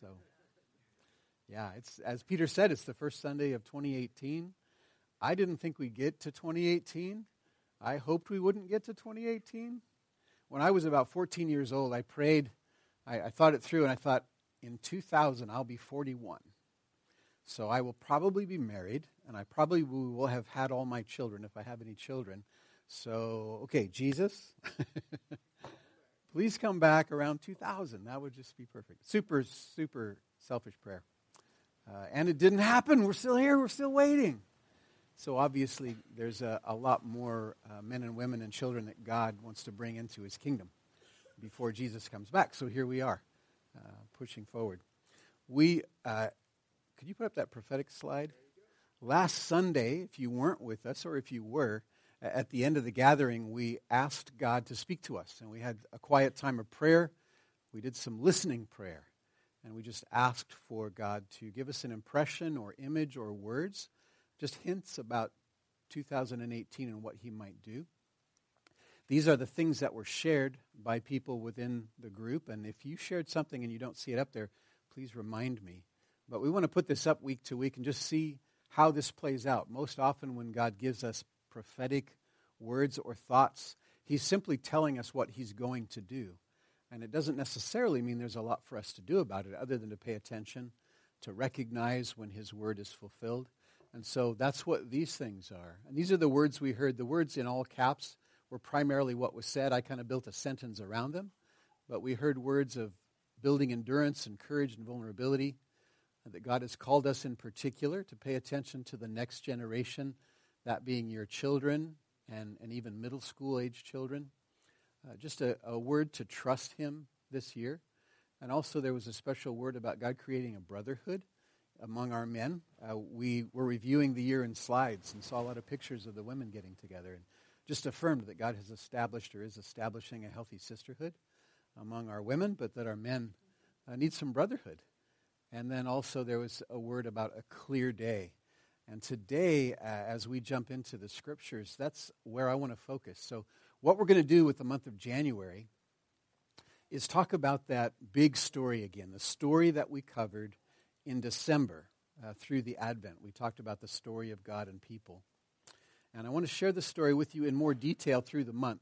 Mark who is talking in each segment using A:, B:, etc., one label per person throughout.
A: So, yeah, it's as Peter said, it's the first Sunday of 2018. I didn't think we'd get to 2018. I hoped we wouldn't get to 2018. When I was about 14 years old, I prayed, I, I thought it through, and I thought, in 2000, I'll be 41. So I will probably be married, and I probably will have had all my children if I have any children. So, okay, Jesus, please come back around 2000. That would just be perfect. Super, super selfish prayer. Uh, and it didn't happen. We're still here. We're still waiting. So obviously, there's a, a lot more uh, men and women and children that God wants to bring into his kingdom before Jesus comes back. So here we are, uh, pushing forward. We, uh, could you put up that prophetic slide? Last Sunday, if you weren't with us, or if you were, at the end of the gathering, we asked God to speak to us. And we had a quiet time of prayer. We did some listening prayer. And we just asked for God to give us an impression or image or words, just hints about 2018 and what He might do. These are the things that were shared by people within the group. And if you shared something and you don't see it up there, please remind me. But we want to put this up week to week and just see how this plays out. Most often, when God gives us prophetic words or thoughts. He's simply telling us what he's going to do. And it doesn't necessarily mean there's a lot for us to do about it other than to pay attention, to recognize when his word is fulfilled. And so that's what these things are. And these are the words we heard. The words in all caps were primarily what was said. I kind of built a sentence around them. But we heard words of building endurance and courage and vulnerability, that God has called us in particular to pay attention to the next generation that being your children and, and even middle school age children. Uh, just a, a word to trust Him this year. And also, there was a special word about God creating a brotherhood among our men. Uh, we were reviewing the year in slides and saw a lot of pictures of the women getting together and just affirmed that God has established or is establishing a healthy sisterhood among our women, but that our men uh, need some brotherhood. And then also, there was a word about a clear day. And today, uh, as we jump into the scriptures, that's where I want to focus. So, what we're going to do with the month of January is talk about that big story again, the story that we covered in December uh, through the Advent. We talked about the story of God and people. And I want to share the story with you in more detail through the month.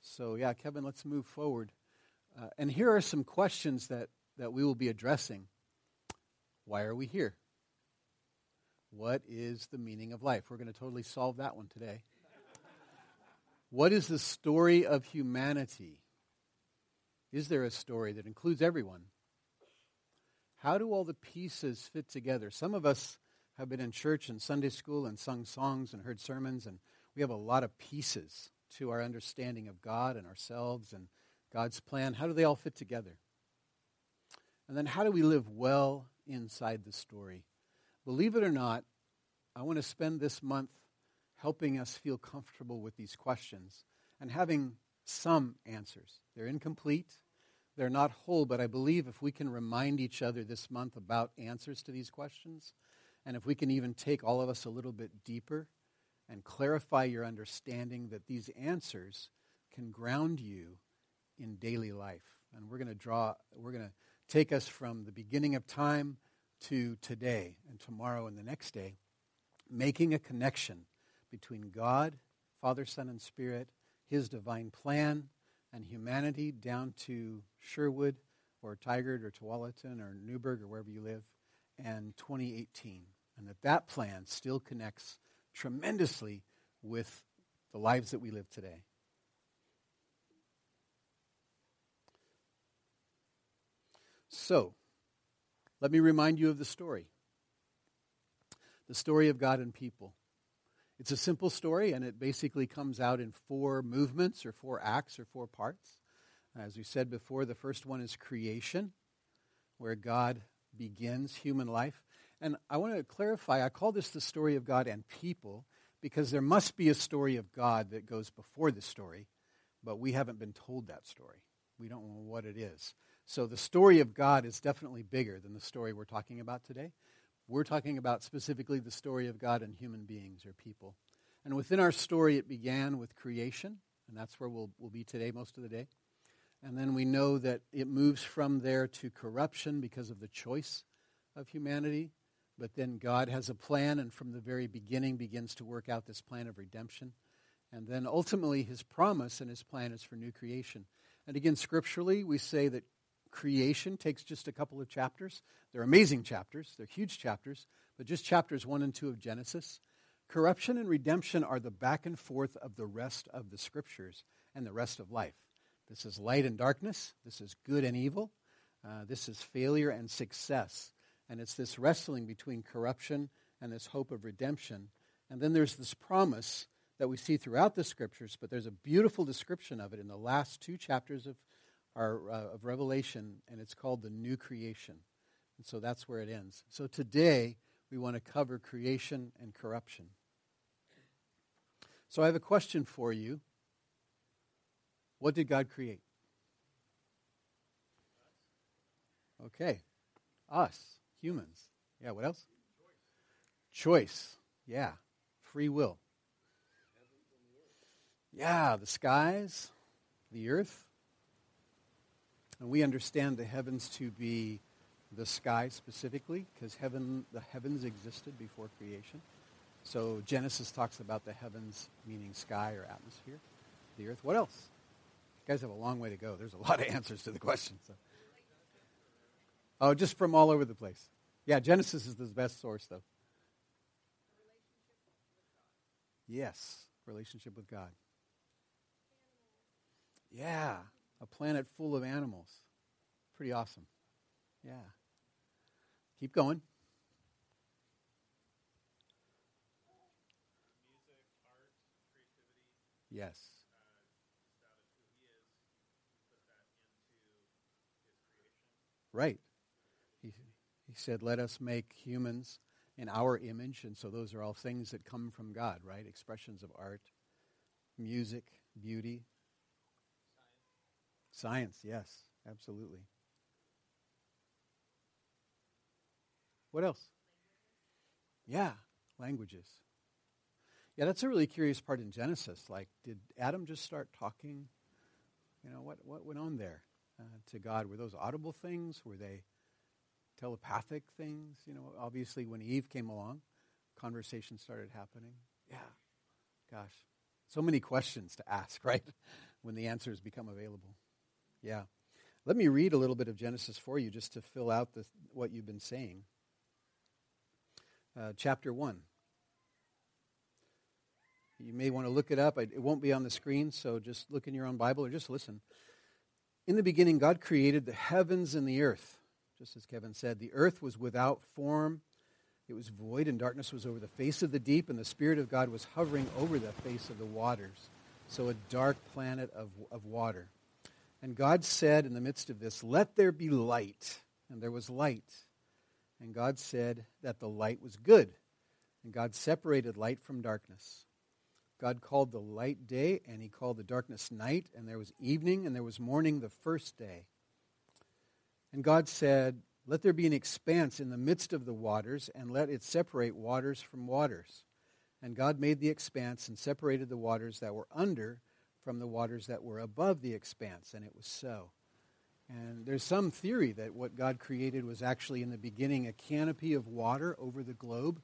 A: So, yeah, Kevin, let's move forward. Uh, and here are some questions that, that we will be addressing. Why are we here? What is the meaning of life? We're going to totally solve that one today. what is the story of humanity? Is there a story that includes everyone? How do all the pieces fit together? Some of us have been in church and Sunday school and sung songs and heard sermons, and we have a lot of pieces to our understanding of God and ourselves and God's plan. How do they all fit together? And then how do we live well inside the story? Believe it or not, I want to spend this month helping us feel comfortable with these questions and having some answers. They're incomplete, they're not whole, but I believe if we can remind each other this month about answers to these questions, and if we can even take all of us a little bit deeper and clarify your understanding that these answers can ground you in daily life. And we're going to draw, we're going to take us from the beginning of time to today and tomorrow and the next day, making a connection between God, Father, Son, and Spirit, His divine plan, and humanity down to Sherwood or Tigard or Tualatin or Newberg or wherever you live, and 2018. And that that plan still connects tremendously with the lives that we live today. So, let me remind you of the story the story of God and people. It's a simple story, and it basically comes out in four movements or four acts or four parts. As we said before, the first one is creation, where God begins human life. And I want to clarify, I call this the story of God and people because there must be a story of God that goes before the story, but we haven't been told that story. We don't know what it is. So the story of God is definitely bigger than the story we're talking about today. We're talking about specifically the story of God and human beings or people. And within our story, it began with creation, and that's where we'll, we'll be today most of the day. And then we know that it moves from there to corruption because of the choice of humanity. But then God has a plan, and from the very beginning begins to work out this plan of redemption. And then ultimately, his promise and his plan is for new creation. And again, scripturally, we say that creation takes just a couple of chapters. They're amazing chapters, they're huge chapters, but just chapters 1 and 2 of Genesis. Corruption and redemption are the back and forth of the rest of the scriptures and the rest of life. This is light and darkness. This is good and evil. Uh, this is failure and success. And it's this wrestling between corruption and this hope of redemption. And then there's this promise that we see throughout the scriptures, but there's a beautiful description of it in the last two chapters of, our, uh, of Revelation, and it's called the new creation. And so that's where it ends. So today, we want to cover creation and corruption. So I have a question for you. What did God create? Okay. Us, humans. Yeah, what else? Choice. Yeah. Free will. Yeah, the skies, the earth. And we understand the heavens to be the sky specifically, because heaven, the heavens existed before creation. So Genesis talks about the heavens meaning sky or atmosphere, the earth. What else? You guys have a long way to go. There's a lot of answers to the question. So. Oh, just from all over the place. Yeah, Genesis is the best source, though. Yes, relationship with God. Yeah, a planet full of animals. Pretty awesome. Yeah. Keep going. Yes. Right. He, he said, Let us make humans in our image. And so those are all things that come from God, right? Expressions of art, music, beauty. Science, yes, absolutely. What else? Yeah, languages. Yeah, that's a really curious part in Genesis. Like, did Adam just start talking? You know, what, what went on there uh, to God? Were those audible things? Were they telepathic things? You know, obviously, when Eve came along, conversation started happening. Yeah, gosh. So many questions to ask, right? when the answers become available. Yeah. Let me read a little bit of Genesis for you just to fill out the, what you've been saying. Uh, chapter 1. You may want to look it up. It won't be on the screen, so just look in your own Bible or just listen. In the beginning, God created the heavens and the earth. Just as Kevin said, the earth was without form, it was void, and darkness was over the face of the deep, and the Spirit of God was hovering over the face of the waters. So a dark planet of, of water. And God said in the midst of this, Let there be light. And there was light. And God said that the light was good. And God separated light from darkness. God called the light day, and he called the darkness night, and there was evening, and there was morning the first day. And God said, Let there be an expanse in the midst of the waters, and let it separate waters from waters. And God made the expanse and separated the waters that were under from the waters that were above the expanse, and it was so. And there's some theory that what God created was actually in the beginning a canopy of water over the globe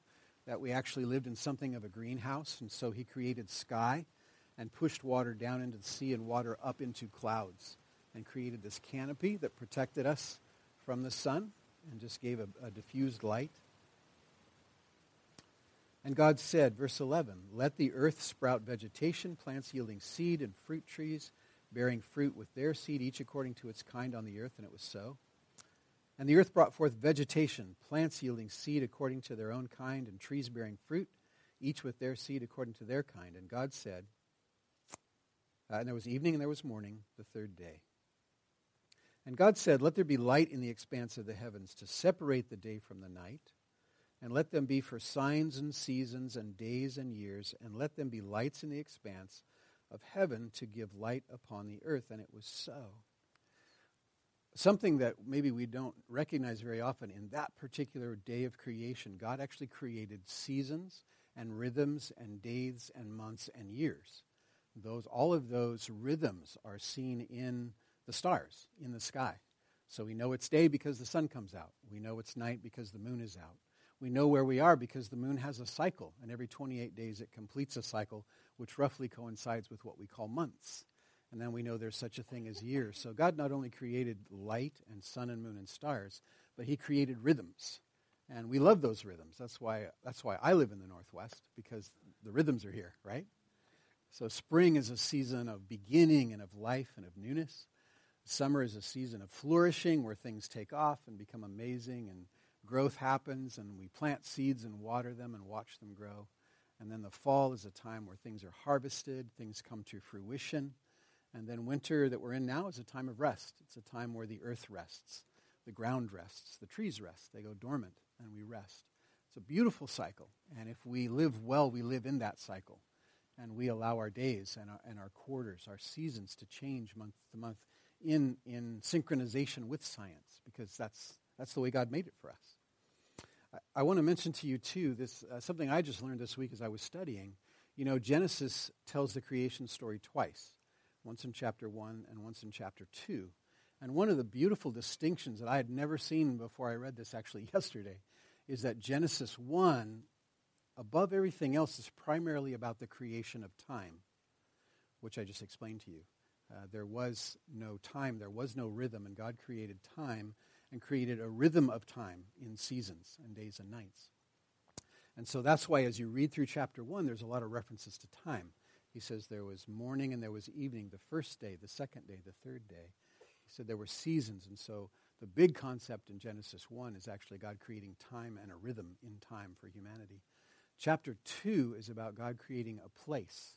A: that we actually lived in something of a greenhouse, and so he created sky and pushed water down into the sea and water up into clouds and created this canopy that protected us from the sun and just gave a, a diffused light. And God said, verse 11, Let the earth sprout vegetation, plants yielding seed, and fruit trees bearing fruit with their seed, each according to its kind on the earth. And it was so. And the earth brought forth vegetation, plants yielding seed according to their own kind, and trees bearing fruit, each with their seed according to their kind. And God said, uh, and there was evening and there was morning, the third day. And God said, Let there be light in the expanse of the heavens to separate the day from the night, and let them be for signs and seasons and days and years, and let them be lights in the expanse of heaven to give light upon the earth. And it was so something that maybe we don't recognize very often in that particular day of creation, God actually created seasons and rhythms and days and months and years. Those, all of those rhythms are seen in the stars in the sky. So we know it's day because the sun comes out. We know it's night because the moon is out. We know where we are because the moon has a cycle, and every 28 days it completes a cycle, which roughly coincides with what we call months. And then we know there's such a thing as years. So God not only created light and sun and moon and stars, but He created rhythms. And we love those rhythms. That's why, that's why I live in the Northwest, because the rhythms are here, right? So spring is a season of beginning and of life and of newness. Summer is a season of flourishing where things take off and become amazing and growth happens and we plant seeds and water them and watch them grow. And then the fall is a time where things are harvested, things come to fruition. And then winter that we're in now is a time of rest. It's a time where the earth rests, the ground rests, the trees rest. They go dormant and we rest. It's a beautiful cycle. And if we live well, we live in that cycle. And we allow our days and our, and our quarters, our seasons to change month to month in, in synchronization with science because that's that's the way God made it for us. I, I want to mention to you, too, this, uh, something I just learned this week as I was studying. You know, Genesis tells the creation story twice once in chapter 1 and once in chapter 2. And one of the beautiful distinctions that I had never seen before I read this actually yesterday is that Genesis 1, above everything else, is primarily about the creation of time, which I just explained to you. Uh, there was no time, there was no rhythm, and God created time and created a rhythm of time in seasons and days and nights. And so that's why, as you read through chapter 1, there's a lot of references to time. He says there was morning and there was evening, the first day, the second day, the third day. He said there were seasons. And so the big concept in Genesis 1 is actually God creating time and a rhythm in time for humanity. Chapter 2 is about God creating a place.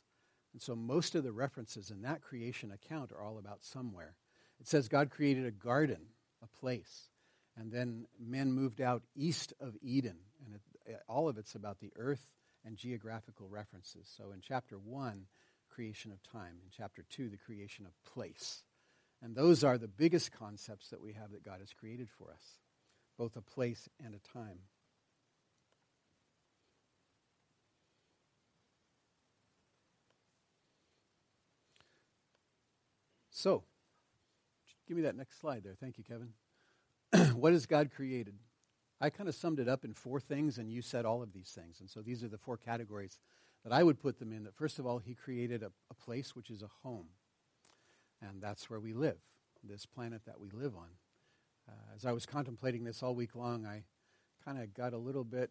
A: And so most of the references in that creation account are all about somewhere. It says God created a garden a place. And then men moved out east of Eden, and it, all of it's about the earth and geographical references. So in chapter 1, creation of time. In chapter 2, the creation of place. And those are the biggest concepts that we have that God has created for us, both a place and a time. So, Give me that next slide there. Thank you, Kevin. what has God created? I kind of summed it up in four things, and you said all of these things. And so these are the four categories that I would put them in. That first of all, He created a, a place which is a home, and that's where we live, this planet that we live on. Uh, as I was contemplating this all week long, I kind of got a little bit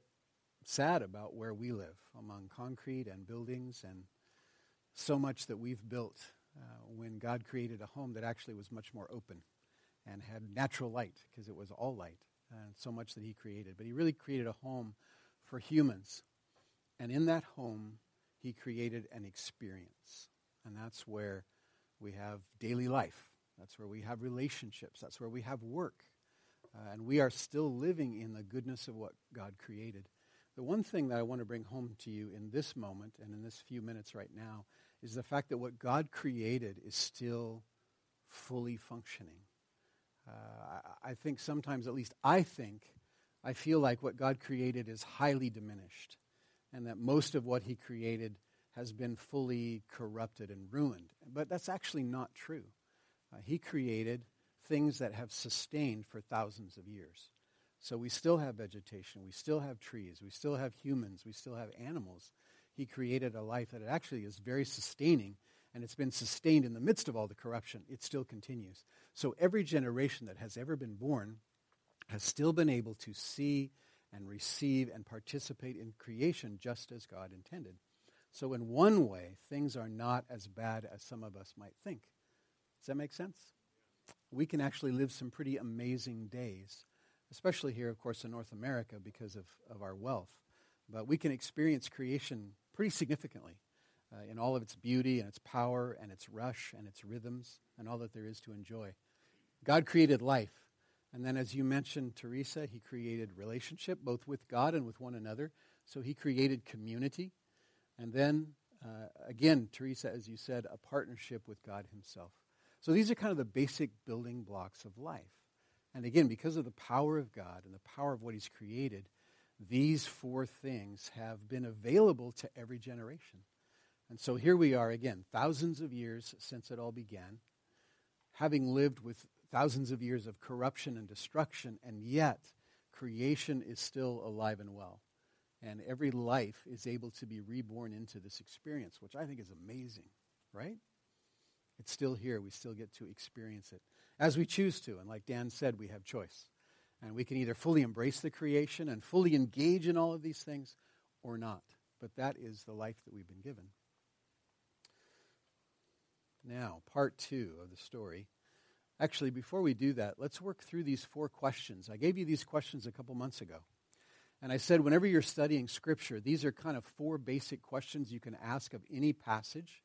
A: sad about where we live among concrete and buildings and so much that we've built uh, when God created a home that actually was much more open and had natural light because it was all light and so much that He created. But He really created a home for humans. And in that home, He created an experience. And that's where we have daily life. That's where we have relationships. That's where we have work. Uh, and we are still living in the goodness of what God created. The one thing that I want to bring home to you in this moment and in this few minutes right now is the fact that what God created is still fully functioning. Uh, I, I think sometimes, at least I think, I feel like what God created is highly diminished, and that most of what He created has been fully corrupted and ruined. But that's actually not true. Uh, he created things that have sustained for thousands of years. So we still have vegetation, we still have trees, we still have humans, we still have animals he created a life that actually is very sustaining, and it's been sustained in the midst of all the corruption. It still continues. So every generation that has ever been born has still been able to see and receive and participate in creation just as God intended. So, in one way, things are not as bad as some of us might think. Does that make sense? We can actually live some pretty amazing days, especially here, of course, in North America because of, of our wealth. But we can experience creation pretty significantly uh, in all of its beauty and its power and its rush and its rhythms and all that there is to enjoy. God created life. And then, as you mentioned, Teresa, he created relationship both with God and with one another. So he created community. And then, uh, again, Teresa, as you said, a partnership with God himself. So these are kind of the basic building blocks of life. And again, because of the power of God and the power of what he's created, these four things have been available to every generation. And so here we are again, thousands of years since it all began, having lived with thousands of years of corruption and destruction, and yet creation is still alive and well. And every life is able to be reborn into this experience, which I think is amazing, right? It's still here. We still get to experience it as we choose to. And like Dan said, we have choice. And we can either fully embrace the creation and fully engage in all of these things or not. But that is the life that we've been given. Now, part two of the story. Actually, before we do that, let's work through these four questions. I gave you these questions a couple months ago. And I said, whenever you're studying Scripture, these are kind of four basic questions you can ask of any passage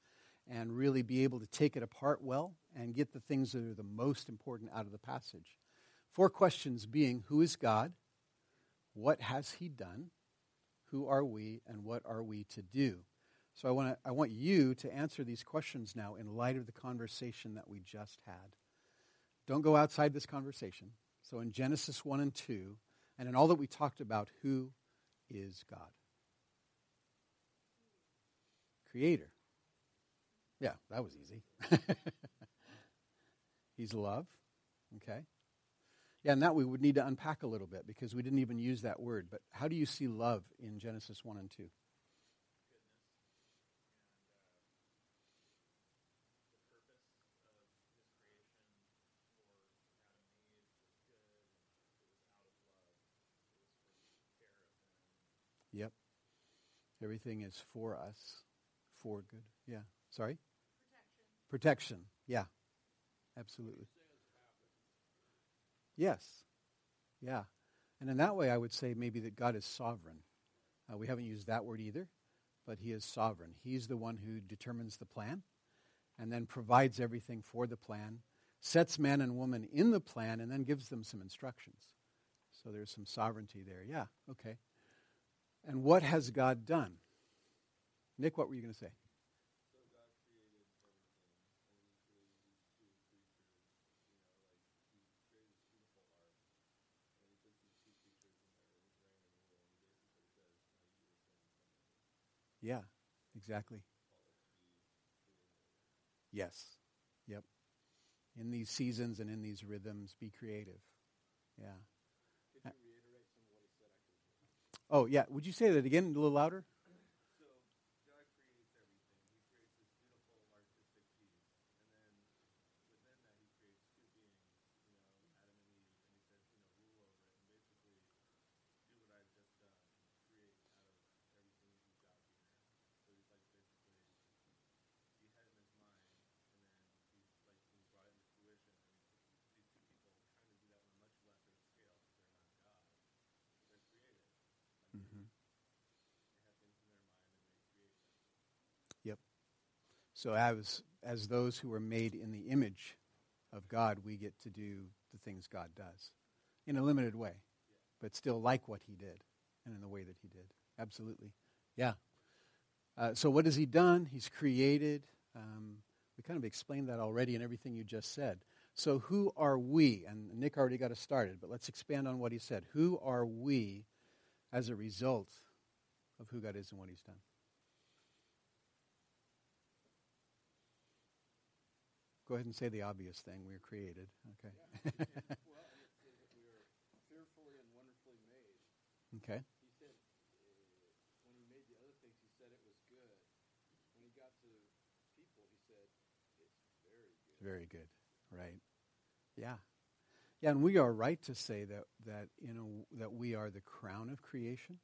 A: and really be able to take it apart well and get the things that are the most important out of the passage. Four questions being Who is God? What has He done? Who are we? And what are we to do? So I, wanna, I want you to answer these questions now in light of the conversation that we just had. Don't go outside this conversation. So in Genesis 1 and 2, and in all that we talked about, who is God? Creator. Yeah, that was easy. He's love. Okay. Yeah, and that we would need to unpack a little bit because we didn't even use that word. But how do you see love in Genesis 1 and 2? Yep. Everything is for us, for good. Yeah. Sorry? Protection. Protection. Yeah. Absolutely. Yes. Yeah. And in that way, I would say maybe that God is sovereign. Uh, we haven't used that word either, but He is sovereign. He's the one who determines the plan and then provides everything for the plan, sets man and woman in the plan, and then gives them some instructions. So there's some sovereignty there. Yeah, okay. And what has God done? Nick, what were you going to say? Yeah, exactly. Yes. Yep. In these seasons and in these rhythms, be creative. Yeah. Oh, yeah. Would you say that again a little louder? So as as those who are made in the image of God, we get to do the things God does in a limited way, but still like what He did and in the way that He did. Absolutely, yeah. Uh, so what has He done? He's created. Um, we kind of explained that already in everything you just said. So who are we? And Nick already got us started, but let's expand on what he said. Who are we as a result of who God is and what He's done? Go ahead and say the obvious thing. We were created. Okay.
B: Yeah, well, we were fearfully and wonderfully made.
A: Okay.
B: He said uh, when he made the other things, he said it was good. When he got to people, he said it's very good.
A: Very good. Right. Yeah. Yeah, and we are right to say that that you know that we are the crown of creation,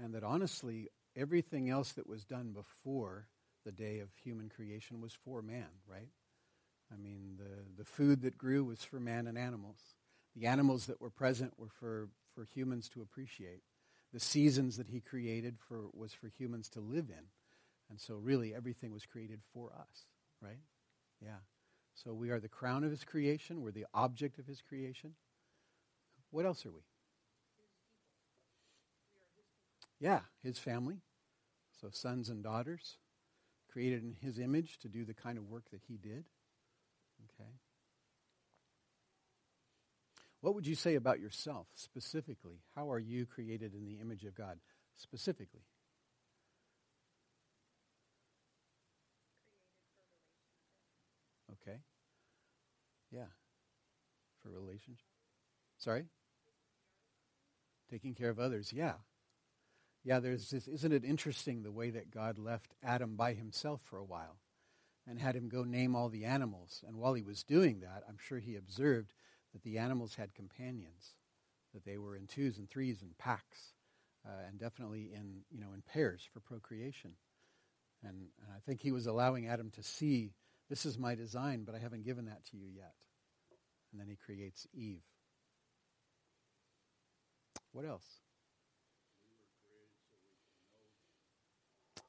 A: and that honestly, everything else that was done before the day of human creation was for man, right? The food that grew was for man and animals. The animals that were present were for, for humans to appreciate. The seasons that he created for, was for humans to live in. And so, really, everything was created for us, right? Yeah. So, we are the crown of his creation, we're the object of his creation. What else are we? Yeah, his family. So, sons and daughters, created in his image to do the kind of work that he did. Okay? What would you say about yourself specifically? How are you created in the image of God specifically? Okay. Yeah. For relationship. Sorry? Taking care of others. Yeah. Yeah, there's this, isn't it interesting the way that God left Adam by himself for a while and had him go name all the animals. And while he was doing that, I'm sure he observed that the animals had companions, that they were in twos and threes and packs, uh, and definitely in, you know, in pairs for procreation. And, and I think he was allowing Adam to see, this is my design, but I haven't given that to you yet. And then he creates Eve. What else?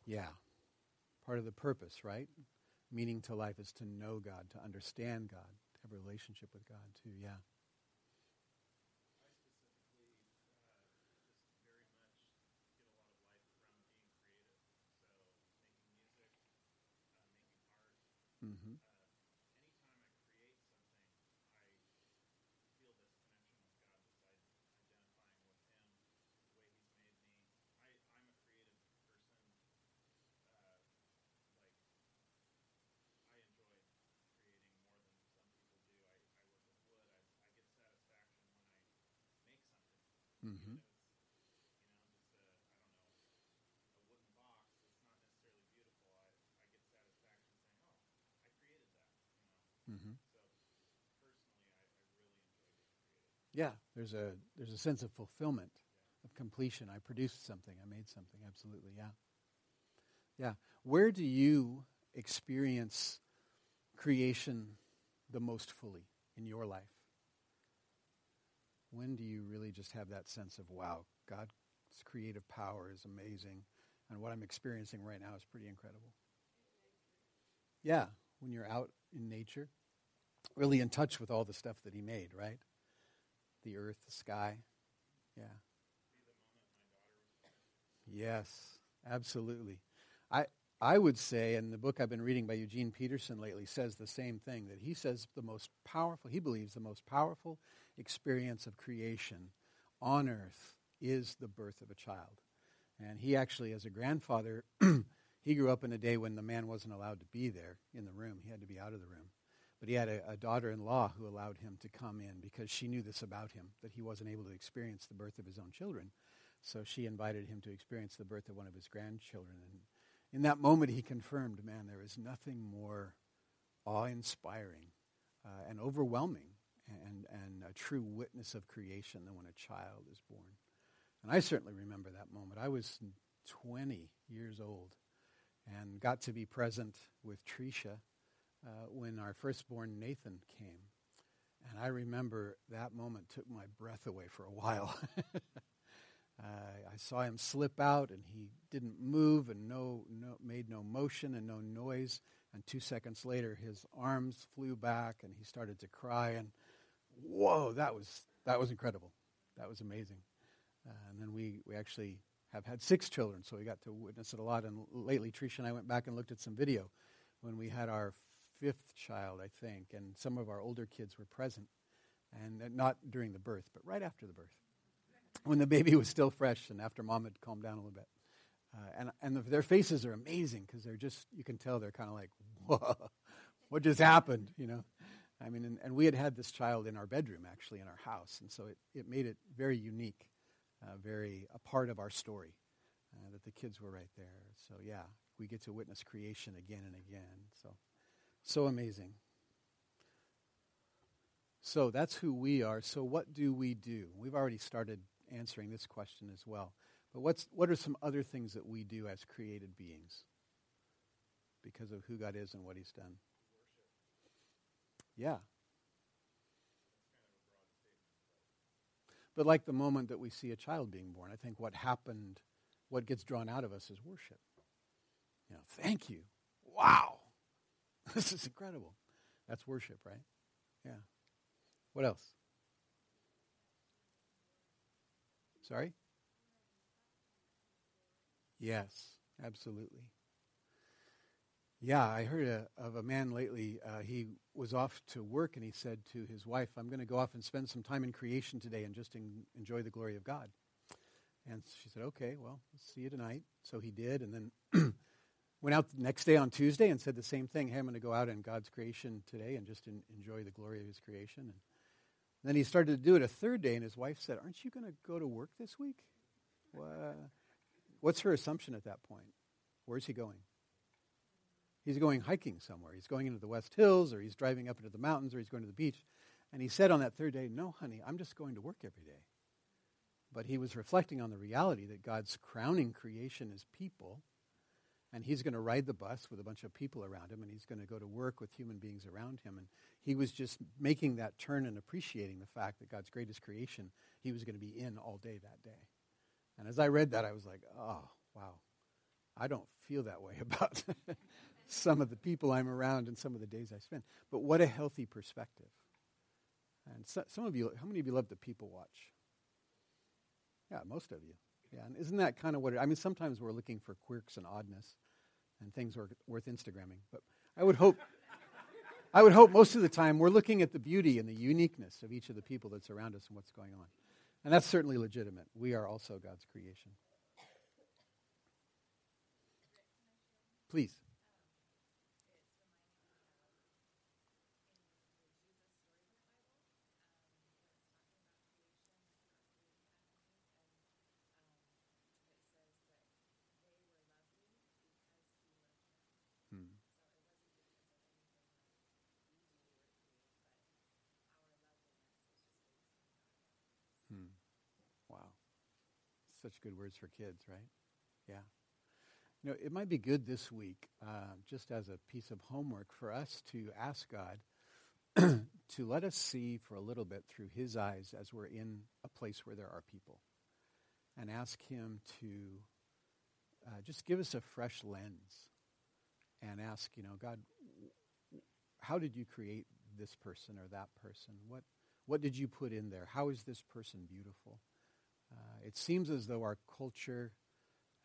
A: Yeah. Part of the purpose, right? Meaning to life is to know God, to understand God, have a relationship with God, too. Yeah. Mm-hmm. Mm-hmm. Mm-hmm. Yeah, there's a there's a sense of fulfillment, of completion. I produced something. I made something. Absolutely, yeah. Yeah. Where do you experience creation the most fully in your life? When do you really just have that sense of, wow, God's creative power is amazing, and what I'm experiencing right now is pretty incredible? Yeah, when you're out in nature, really in touch with all the stuff that He made, right? The earth, the sky. Yeah. Yes, absolutely. I, I would say, and the book I've been reading by Eugene Peterson lately says the same thing that he says the most powerful, he believes the most powerful experience of creation on earth is the birth of a child. And he actually, as a grandfather, he grew up in a day when the man wasn't allowed to be there in the room. He had to be out of the room. But he had a, a daughter in law who allowed him to come in because she knew this about him, that he wasn't able to experience the birth of his own children. So she invited him to experience the birth of one of his grandchildren. And in that moment, he confirmed man, there is nothing more awe inspiring uh, and overwhelming and, and a true witness of creation than when a child is born. And I certainly remember that moment. I was 20 years old and got to be present with Tricia uh, when our firstborn Nathan came. And I remember that moment took my breath away for a while. uh, I saw him slip out, and he didn't move and no, no, made no motion and no noise. And two seconds later, his arms flew back, and he started to cry. And whoa, that was, that was incredible. That was amazing. Uh, and then we, we actually have had six children, so we got to witness it a lot. And lately, Tricia and I went back and looked at some video when we had our fifth child, I think, and some of our older kids were present. And not during the birth, but right after the birth, when the baby was still fresh and after mom had calmed down a little bit. Uh, and and the, their faces are amazing because they're just, you can tell they're kind of like, whoa, what just happened, you know? I mean, and, and, we had had this child in our bedroom, actually, in our house. And so it, it made it very unique, uh, very a part of our story uh, that the kids were right there. So, yeah, we get to witness creation again and again. So, so amazing. So that's who we are. So, what do we do? We've already started answering this question as well. But what's, what are some other things that we do as created beings because of who God is and what He's done? Yeah. But like the moment that we see a child being born, I think what happened, what gets drawn out of us is worship. You know, thank you. Wow. This is incredible. That's worship, right? Yeah. What else? Sorry? Yes, absolutely. Yeah, I heard a, of a man lately. Uh, he was off to work and he said to his wife, I'm going to go off and spend some time in creation today and just in, enjoy the glory of God. And she said, Okay, well, see you tonight. So he did. And then Went out the next day on Tuesday and said the same thing. Hey, I'm going to go out in God's creation today and just in, enjoy the glory of his creation. And then he started to do it a third day, and his wife said, Aren't you going to go to work this week? What's her assumption at that point? Where's he going? He's going hiking somewhere. He's going into the West Hills, or he's driving up into the mountains, or he's going to the beach. And he said on that third day, No, honey, I'm just going to work every day. But he was reflecting on the reality that God's crowning creation is people, and he's going to ride the bus with a bunch of people around him, and he's going to go to work with human beings around him. And he was just making that turn and appreciating the fact that God's greatest creation, he was going to be in all day that day. And as I read that, I was like, oh, wow. I don't feel that way about some of the people I'm around and some of the days I spend. But what a healthy perspective. And so, some of you, how many of you love to people watch? Yeah, most of you. Yeah, and isn't that kind of what it, I mean, sometimes we're looking for quirks and oddness and things are worth Instagramming. But I would hope, I would hope most of the time we're looking at the beauty and the uniqueness of each of the people that's around us and what's going on. And that's certainly legitimate. We are also God's creation. Please. Such good words for kids, right? Yeah. You know, it might be good this week, uh, just as a piece of homework, for us to ask God to let us see for a little bit through His eyes as we're in a place where there are people, and ask Him to uh, just give us a fresh lens, and ask, you know, God, how did you create this person or that person? What what did you put in there? How is this person beautiful? It seems as though our culture,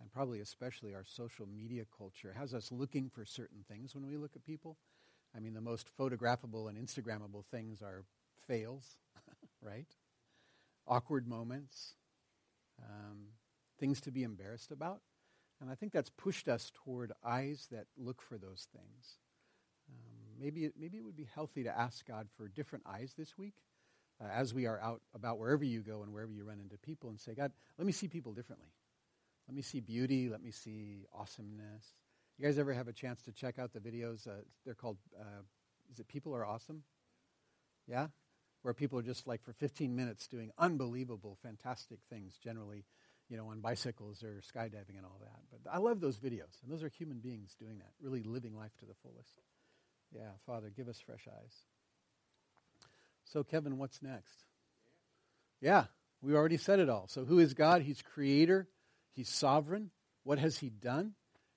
A: and probably especially our social media culture, has us looking for certain things when we look at people. I mean, the most photographable and Instagrammable things are fails, right? Awkward moments, um, things to be embarrassed about. And I think that's pushed us toward eyes that look for those things. Um, maybe, it, maybe it would be healthy to ask God for different eyes this week uh, as we are out about wherever you go and wherever you run into people and say, God, let me see people differently. Let me see beauty. Let me see awesomeness. You guys ever have a chance to check out the videos? Uh, they're called, uh, is it People Are Awesome? Yeah? Where people are just like for 15 minutes doing unbelievable, fantastic things, generally, you know, on bicycles or skydiving and all that. But I love those videos. And those are human beings doing that, really living life to the fullest. Yeah, Father, give us fresh eyes. So, Kevin, what's next? Yeah, we already said it all. So, who is God? He's creator, He's sovereign. What has He done?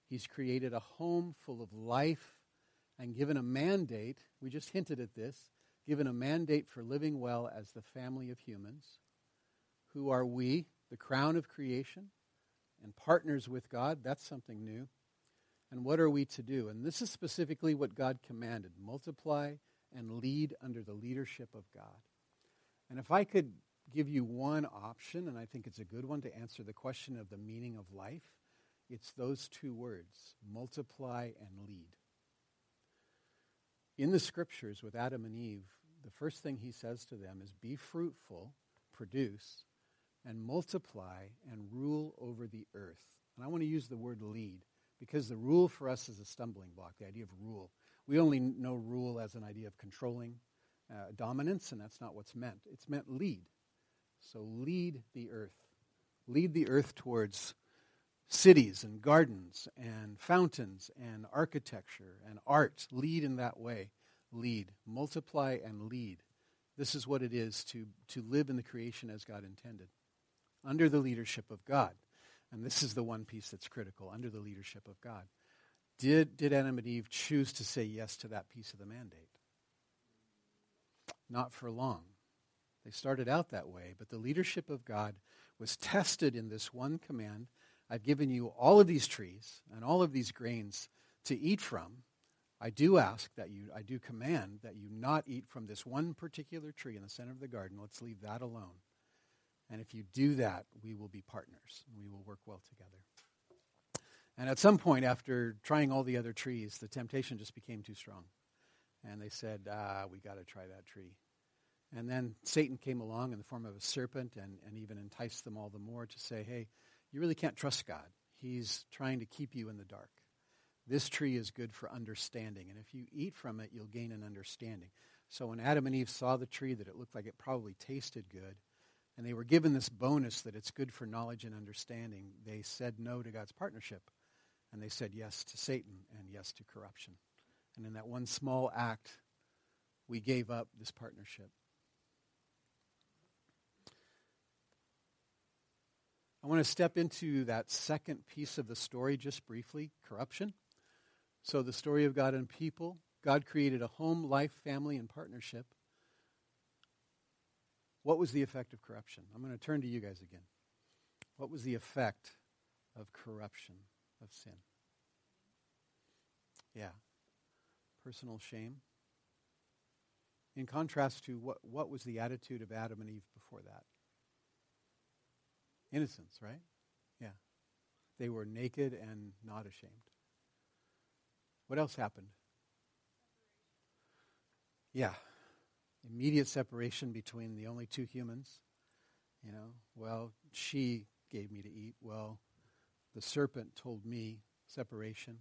A: He's created a home full of life and given a mandate. We just hinted at this given a mandate for living well as the family of humans. Who are we? The crown of creation and partners with God. That's something new. And what are we to do? And this is specifically what God commanded multiply and lead under the leadership of God. And if I could give you one option, and I think it's a good one to answer the question of the meaning of life, it's those two words multiply and lead. In the scriptures with Adam and Eve, the first thing he says to them is be fruitful, produce, and multiply and rule over the earth. And I want to use the word lead because the rule for us is a stumbling block, the idea of rule. We only know rule as an idea of controlling uh, dominance, and that's not what's meant. It's meant lead. So lead the earth. Lead the earth towards cities and gardens and fountains and architecture and art. Lead in that way. Lead. Multiply and lead. This is what it is to, to live in the creation as God intended, under the leadership of God. And this is the one piece that's critical under the leadership of God. Did, did Adam and Eve choose to say yes to that piece of the mandate? Not for long. They started out that way, but the leadership of God was tested in this one command I've given you all of these trees and all of these grains to eat from. I do ask that you, I do command that you not eat from this one particular tree in the center of the garden. Let's leave that alone. And if you do that, we will be partners we will work well together. And at some point, after trying all the other trees, the temptation just became too strong. And they said, ah, we got to try that tree. And then Satan came along in the form of a serpent and, and even enticed them all the more to say, hey, you really can't trust God. He's trying to keep you in the dark. This tree is good for understanding, and if you eat from it, you'll gain an understanding. So when Adam and Eve saw the tree, that it looked like it probably tasted good, and they were given this bonus that it's good for knowledge and understanding, they said no to God's partnership, and they said yes to Satan and yes to corruption. And in that one small act, we gave up this partnership. I want to step into that second piece of the story just briefly corruption. So, the story of God and people. God created a home, life, family, and partnership. What was the effect of corruption? I'm going to turn to you guys again. What was the effect of corruption, of sin? Yeah. Personal shame. In contrast to what, what was the attitude of Adam and Eve before that? Innocence, right? Yeah. They were naked and not ashamed. What else happened? Yeah. Immediate separation between the only two humans. You know, well, she gave me to eat. Well, the serpent told me separation.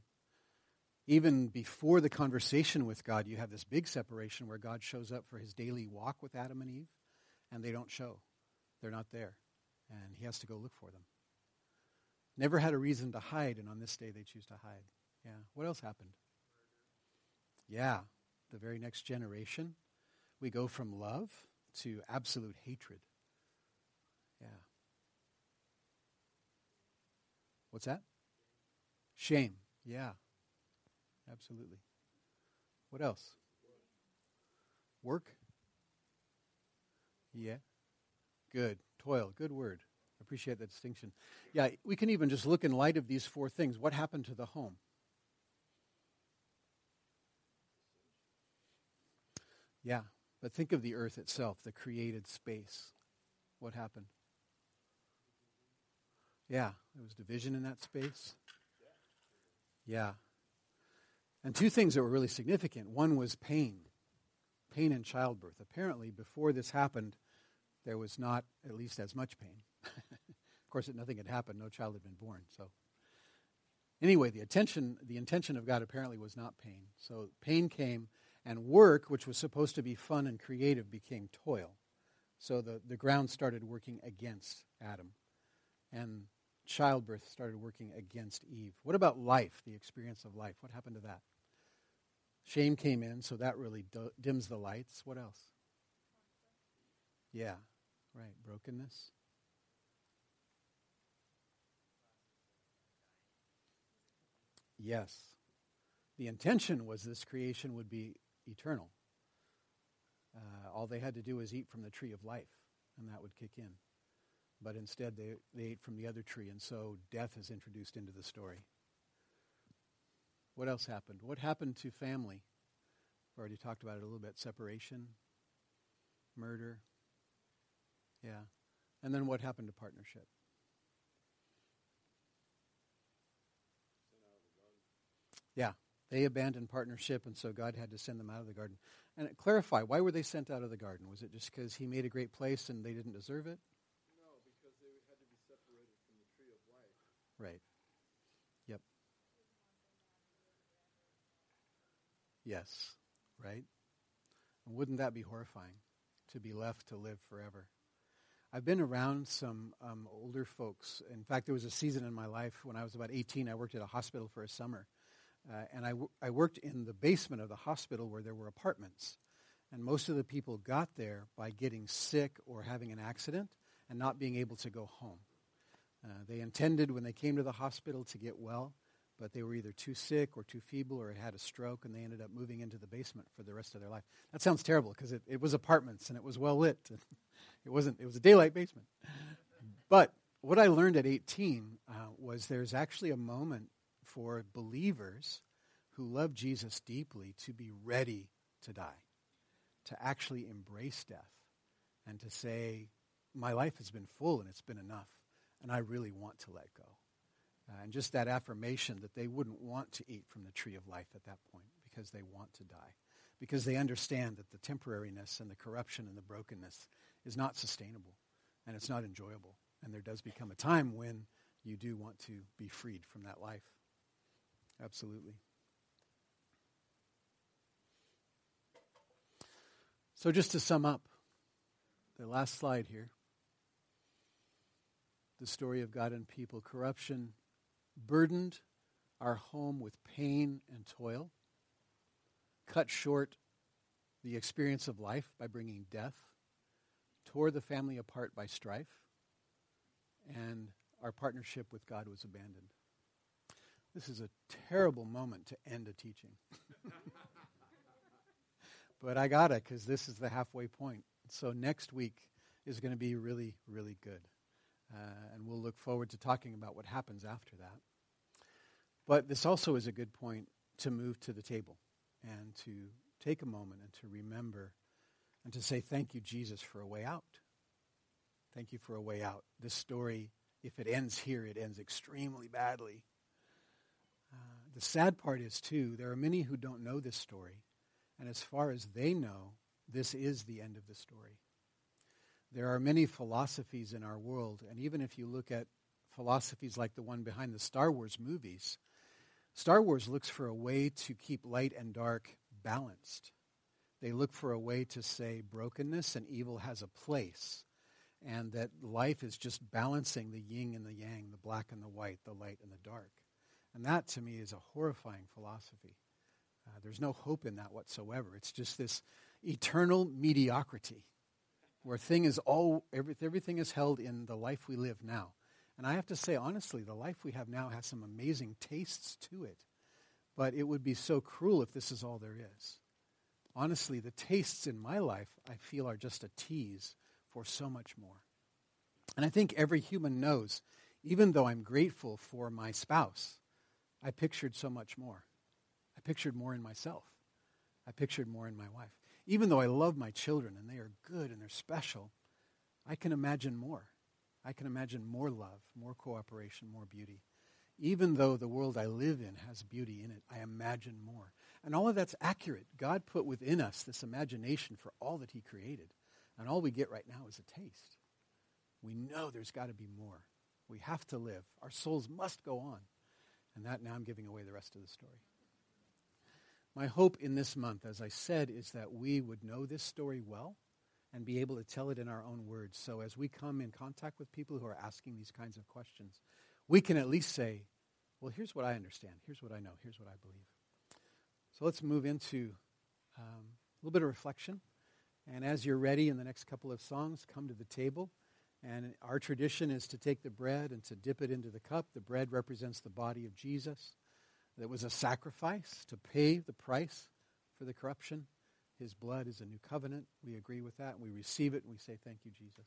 A: Even before the conversation with God, you have this big separation where God shows up for his daily walk with Adam and Eve, and they don't show. They're not there and he has to go look for them. Never had a reason to hide, and on this day they choose to hide. Yeah. What else happened? Yeah. The very next generation, we go from love to absolute hatred. Yeah. What's that? Shame. Yeah. Absolutely. What else? Work? Yeah. Good toil. Good word. Appreciate that distinction. Yeah, we can even just look in light of these four things. What happened to the home? Yeah, but think of the earth itself, the created space. What happened? Yeah, there was division in that space. Yeah. And two things that were really significant. One was pain, pain in childbirth. Apparently, before this happened, there was not at least as much pain. of course, nothing had happened; no child had been born. So, anyway, the attention, the intention of God apparently was not pain. So pain came, and work, which was supposed to be fun and creative, became toil. So the, the ground started working against Adam, and childbirth started working against Eve. What about life, the experience of life? What happened to that? Shame came in, so that really d- dims the lights. What else? Yeah, Right, brokenness. Yes. The intention was this creation would be eternal. Uh, all they had to do was eat from the tree of life, and that would kick in. But instead, they, they ate from the other tree, and so death is introduced into the story. What else happened? What happened to family? We've already talked about it a little bit separation, murder, yeah. And then what happened to partnership? Yeah. They abandoned partnership, and so God had to send them out of the garden. And clarify, why were they sent out of the garden? Was it just because he made a great place and they didn't deserve it?
B: No, because they had to be separated from the tree of life.
A: Right. Yep. Yes. Right? And wouldn't that be horrifying to be left to live forever? I've been around some um, older folks. In fact, there was a season in my life when I was about 18, I worked at a hospital for a summer. Uh, and I, w- I worked in the basement of the hospital where there were apartments. And most of the people got there by getting sick or having an accident and not being able to go home. Uh, they intended when they came to the hospital to get well, but they were either too sick or too feeble or had a stroke, and they ended up moving into the basement for the rest of their life. That sounds terrible because it, it was apartments and it was well lit. It wasn't, it was a daylight basement. But what I learned at 18 uh, was there's actually a moment for believers who love Jesus deeply to be ready to die, to actually embrace death, and to say, My life has been full and it's been enough, and I really want to let go. Uh, and just that affirmation that they wouldn't want to eat from the tree of life at that point because they want to die. Because they understand that the temporariness and the corruption and the brokenness is not sustainable and it's not enjoyable. And there does become a time when you do want to be freed from that life. Absolutely. So, just to sum up, the last slide here the story of God and people. Corruption burdened our home with pain and toil, cut short the experience of life by bringing death, tore the family apart by strife, and our partnership with God was abandoned. This is a terrible moment to end a teaching. but I got it because this is the halfway point. So next week is going to be really, really good. Uh, and we'll look forward to talking about what happens after that. But this also is a good point to move to the table and to take a moment and to remember and to say, Thank you, Jesus, for a way out. Thank you for a way out. This story, if it ends here, it ends extremely badly. Uh, the sad part is, too, there are many who don't know this story. And as far as they know, this is the end of the story. There are many philosophies in our world, and even if you look at philosophies like the one behind the Star Wars movies, Star Wars looks for a way to keep light and dark balanced. They look for a way to say brokenness and evil has a place, and that life is just balancing the yin and the yang, the black and the white, the light and the dark. And that, to me, is a horrifying philosophy. Uh, there's no hope in that whatsoever. It's just this eternal mediocrity where thing is all, every, everything is held in the life we live now. And I have to say, honestly, the life we have now has some amazing tastes to it. But it would be so cruel if this is all there is. Honestly, the tastes in my life, I feel, are just a tease for so much more. And I think every human knows, even though I'm grateful for my spouse, I pictured so much more. I pictured more in myself. I pictured more in my wife even though I love my children and they are good and they're special, I can imagine more. I can imagine more love, more cooperation, more beauty. Even though the world I live in has beauty in it, I imagine more. And all of that's accurate. God put within us this imagination for all that he created. And all we get right now is a taste. We know there's got to be more. We have to live. Our souls must go on. And that now I'm giving away the rest of the story. My hope in this month, as I said, is that we would know this story well and be able to tell it in our own words. So as we come in contact with people who are asking these kinds of questions, we can at least say, well, here's what I understand. Here's what I know. Here's what I believe. So let's move into um, a little bit of reflection. And as you're ready in the next couple of songs, come to the table. And our tradition is to take the bread and to dip it into the cup. The bread represents the body of Jesus. That was a sacrifice to pay the price for the corruption. His blood is a new covenant. We agree with that. We receive it and we say, Thank you, Jesus.